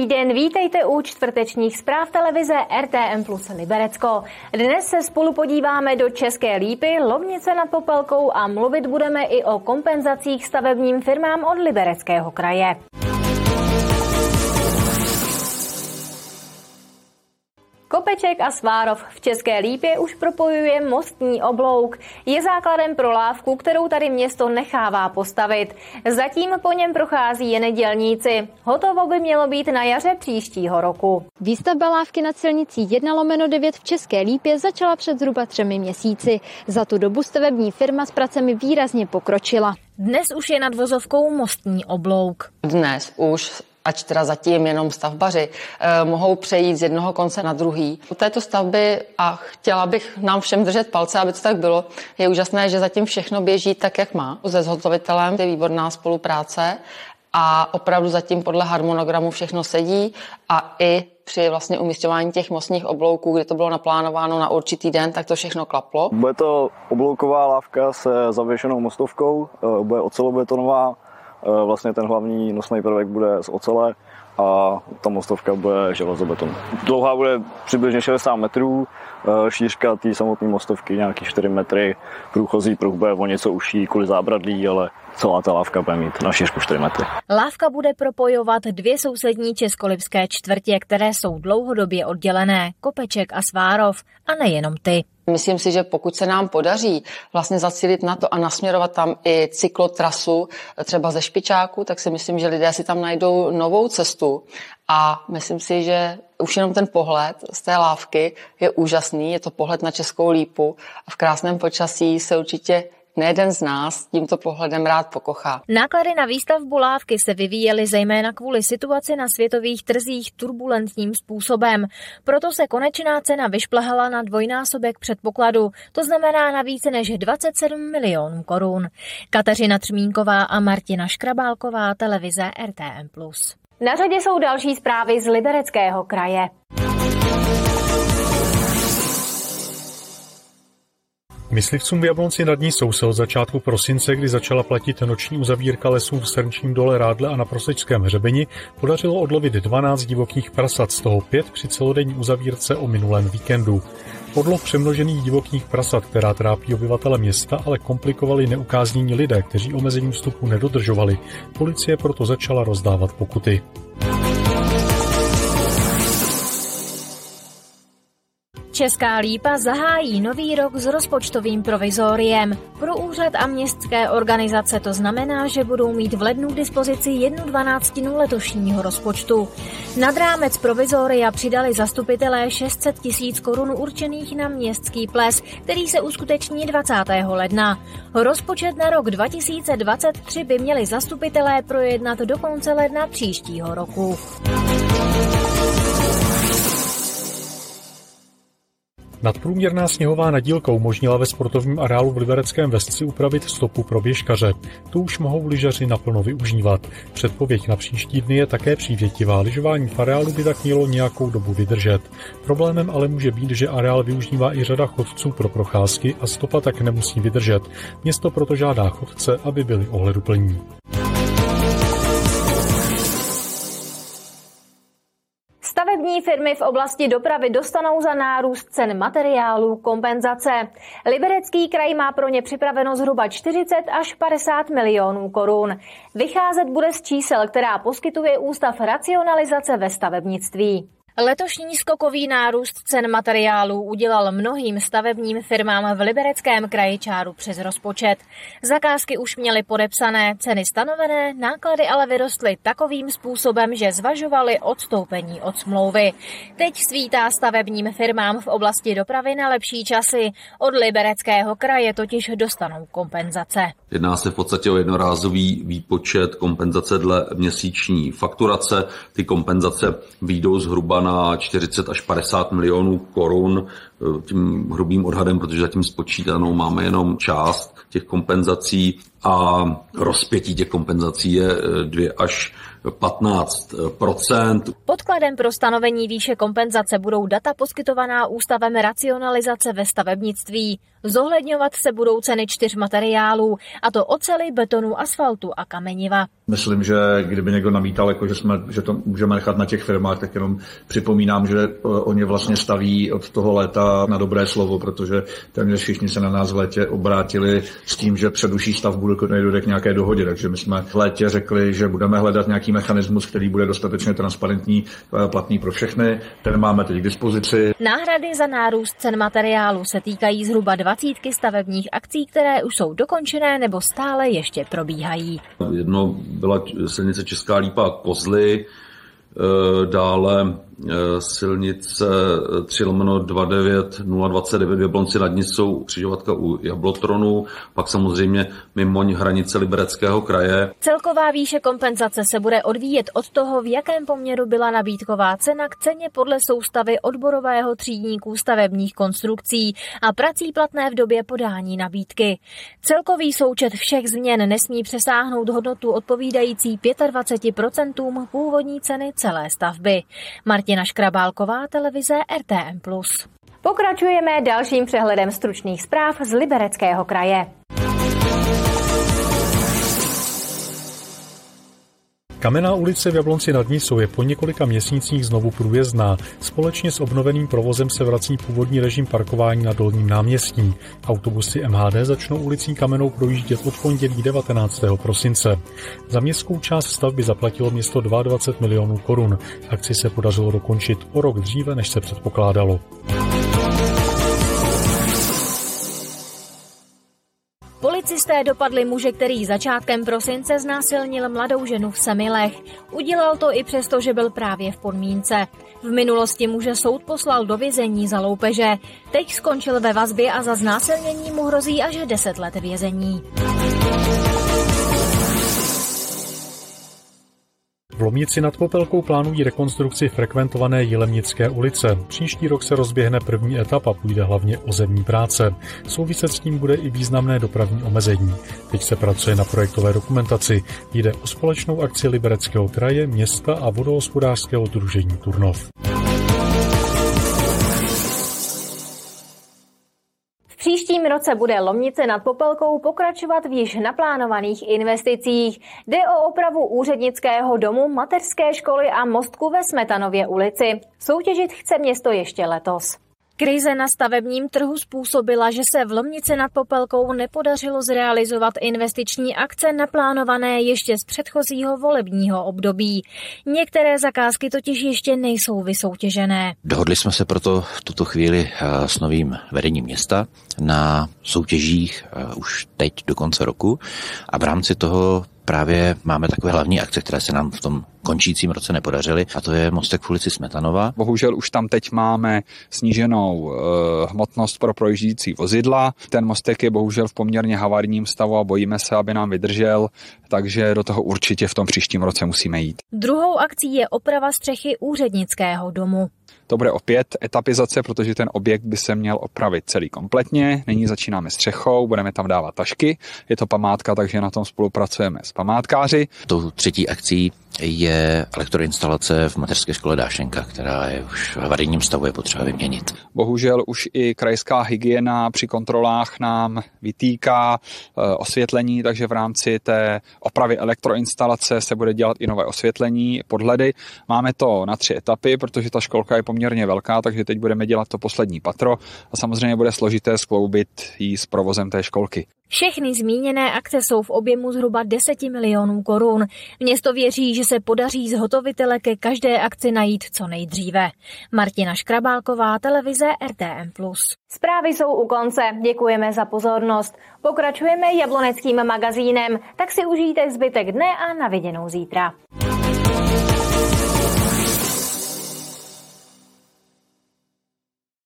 Dobrý den, vítejte u čtvrtečních zpráv televize RTM plus Liberecko. Dnes se spolu podíváme do České Lípy, Lovnice nad Popelkou a mluvit budeme i o kompenzacích stavebním firmám od Libereckého kraje. Kopeček a Svárov v České Lípě už propojuje mostní oblouk. Je základem pro lávku, kterou tady město nechává postavit. Zatím po něm prochází jen dělníci. Hotovo by mělo být na jaře příštího roku. Výstavba lávky na silnicí 1 lomeno 9 v České Lípě začala před zhruba třemi měsíci. Za tu dobu stavební firma s pracemi výrazně pokročila. Dnes už je nad vozovkou mostní oblouk. Dnes už ač teda zatím jenom stavbaři, eh, mohou přejít z jednoho konce na druhý. U této stavby, a chtěla bych nám všem držet palce, aby to tak bylo, je úžasné, že zatím všechno běží tak, jak má. Se zhotovitelem je výborná spolupráce a opravdu zatím podle harmonogramu všechno sedí a i při vlastně umístěvání těch mostních oblouků, kde to bylo naplánováno na určitý den, tak to všechno klaplo. Bude to oblouková lávka se zavěšenou mostovkou, eh, bude ocelobetonová, vlastně ten hlavní nosný prvek bude z ocele a ta mostovka bude železobeton. Dlouhá bude přibližně 60 metrů, eh, šířka té samotné mostovky nějaký 4 metry, průchozí pruh bude o něco uší kvůli zábradlí, ale celá ta lávka bude mít na šířku 4 metry. Lávka bude propojovat dvě sousední českolipské čtvrtě, které jsou dlouhodobě oddělené, Kopeček a Svárov, a nejenom ty. Myslím si, že pokud se nám podaří vlastně zacílit na to a nasměrovat tam i cyklotrasu třeba ze Špičáku, tak si myslím, že lidé si tam najdou novou cestu a myslím si, že už jenom ten pohled z té lávky je úžasný, je to pohled na Českou lípu a v krásném počasí se určitě nejeden z nás tímto pohledem rád pokochá. Náklady na výstavbu lávky se vyvíjely zejména kvůli situaci na světových trzích turbulentním způsobem. Proto se konečná cena vyšplhala na dvojnásobek předpokladu, to znamená na více než 27 milionů korun. Kateřina Třmínková a Martina Škrabálková, televize RTM+. Na řadě jsou další zprávy z Libereckého kraje. Myslivcům v Jablonci nad ní jsou se od začátku prosince, kdy začala platit noční uzavírka lesů v Srnčním dole Rádle a na Prosečském hřebeni, podařilo odlovit 12 divokých prasat, z toho 5 při celodenní uzavírce o minulém víkendu. Odlov přemnožených divokých prasat, která trápí obyvatele města, ale komplikovali neukáznění lidé, kteří omezení vstupu nedodržovali. Policie proto začala rozdávat pokuty. Česká lípa zahájí nový rok s rozpočtovým provizoriem. Pro úřad a městské organizace to znamená, že budou mít v lednu k dispozici jednu dvanáctinu letošního rozpočtu. Nad rámec provizoria přidali zastupitelé 600 tisíc korun určených na městský ples, který se uskuteční 20. ledna. Rozpočet na rok 2023 by měli zastupitelé projednat do konce ledna příštího roku. Nadprůměrná sněhová nadílka umožnila ve sportovním areálu v Libereckém Vesci upravit stopu pro běžkaře. Tu už mohou lyžaři naplno využívat. Předpověď na příští dny je také přívětivá. Lyžování v areálu by tak mělo nějakou dobu vydržet. Problémem ale může být, že areál využívá i řada chodců pro procházky a stopa tak nemusí vydržet. Město proto žádá chodce, aby byli ohleduplní. Firmy v oblasti dopravy dostanou za nárůst cen materiálů kompenzace. Liberecký kraj má pro ně připraveno zhruba 40 až 50 milionů korun. Vycházet bude z čísel, která poskytuje Ústav racionalizace ve stavebnictví. Letošní skokový nárůst cen materiálů udělal mnohým stavebním firmám v Libereckém kraji čáru přes rozpočet. Zakázky už měly podepsané, ceny stanovené, náklady ale vyrostly takovým způsobem, že zvažovali odstoupení od smlouvy. Teď svítá stavebním firmám v oblasti dopravy na lepší časy. Od Libereckého kraje totiž dostanou kompenzace. Jedná se v podstatě o jednorázový výpočet kompenzace dle měsíční fakturace. Ty kompenzace výjdou zhruba na 40 až 50 milionů korun eh, tím hrubým odhadem, protože zatím spočítanou máme jenom část těch kompenzací a rozpětí těch kompenzací je 2 eh, až 15 Podkladem pro stanovení výše kompenzace budou data poskytovaná Ústavem racionalizace ve stavebnictví. Zohledňovat se budou ceny čtyř materiálů, a to oceli, betonu, asfaltu a kameniva. Myslím, že kdyby někdo namítal, jako že, jsme, že to můžeme nechat na těch firmách, tak jenom připomínám, že eh, oni vlastně staví od toho léta na dobré slovo, protože téměř všichni se na nás v létě obrátili s tím, že předuší stavbu, dokud nejde k nějaké dohodě. Takže my jsme v létě řekli, že budeme hledat nějaký mechanismus, který bude dostatečně transparentní, eh, platný pro všechny. Ten máme teď k dispozici. Náhrady za nárůst cen materiálu se týkají zhruba dvacítky stavebních akcí, které už jsou dokončené nebo stále ještě probíhají. Jedno byla silnice Česká Lípa Kozly, eh, dále silnice 3 lomeno 29 029 v Jablonci nad Nisou, křižovatka u Jablotronu, pak samozřejmě mimoň hranice Libereckého kraje. Celková výše kompenzace se bude odvíjet od toho, v jakém poměru byla nabídková cena k ceně podle soustavy odborového třídníků stavebních konstrukcí a prací platné v době podání nabídky. Celkový součet všech změn nesmí přesáhnout hodnotu odpovídající 25% původní ceny celé stavby. Martin Martina Škrabálková, televize RTM+. Pokračujeme dalším přehledem stručných zpráv z Libereckého kraje. Kamenná ulice v Jablonci nad Nisou je po několika měsících znovu průjezdná. Společně s obnoveným provozem se vrací původní režim parkování na Dolním náměstí. Autobusy MHD začnou ulicí Kamenou projíždět od pondělí 19. prosince. Za městskou část stavby zaplatilo město 22 milionů korun. Akci se podařilo dokončit o rok dříve, než se předpokládalo. Policisté dopadli muže, který začátkem prosince znásilnil mladou ženu v Semilech. Udělal to i přesto, že byl právě v podmínce. V minulosti muže soud poslal do vězení za loupeže. Teď skončil ve vazbě a za znásilnění mu hrozí až 10 let vězení. V Lomnici nad Popelkou plánují rekonstrukci frekventované Jilemnické ulice. Příští rok se rozběhne první etapa, půjde hlavně o zemní práce. Souviset s tím bude i významné dopravní omezení. Teď se pracuje na projektové dokumentaci. Jde o společnou akci Libereckého kraje, města a vodohospodářského družení Turnov. Příštím roce bude Lomnice nad Popelkou pokračovat v již naplánovaných investicích. Jde o opravu úřednického domu, mateřské školy a mostku ve Smetanově ulici. Soutěžit chce město ještě letos. Krize na stavebním trhu způsobila, že se v Lomnici nad Popelkou nepodařilo zrealizovat investiční akce naplánované ještě z předchozího volebního období. Některé zakázky totiž ještě nejsou vysoutěžené. Dohodli jsme se proto v tuto chvíli eh, s novým vedením města na soutěžích eh, už teď do konce roku a v rámci toho právě máme takové hlavní akce, které se nám v tom končícím roce nepodařily, a to je mostek v ulici Smetanova. Bohužel už tam teď máme sníženou e, hmotnost pro projíždějící vozidla. Ten mostek je bohužel v poměrně havárním stavu a bojíme se, aby nám vydržel, takže do toho určitě v tom příštím roce musíme jít. Druhou akcí je oprava střechy úřednického domu. To bude opět etapizace, protože ten objekt by se měl opravit celý kompletně. Nyní začínáme střechou, budeme tam dávat tašky. Je to památka, takže na tom spolupracujeme s památkáři. Tou třetí akcí je elektroinstalace v mateřské škole Dášenka, která je už v havarijním stavu, je potřeba vyměnit. Bohužel už i krajská hygiena při kontrolách nám vytýká eh, osvětlení, takže v rámci té opravy elektroinstalace se bude dělat i nové osvětlení, podhledy. Máme to na tři etapy, protože ta školka je poměrně velká, takže teď budeme dělat to poslední patro a samozřejmě bude složité skloubit ji s provozem té školky. Všechny zmíněné akce jsou v objemu zhruba 10 milionů korun. Město věří, že se podaří zhotovitele ke každé akci najít co nejdříve. Martina Škrabálková, televize RTM+. Zprávy jsou u konce. Děkujeme za pozornost. Pokračujeme jabloneckým magazínem, tak si užijte zbytek dne a na viděnou zítra.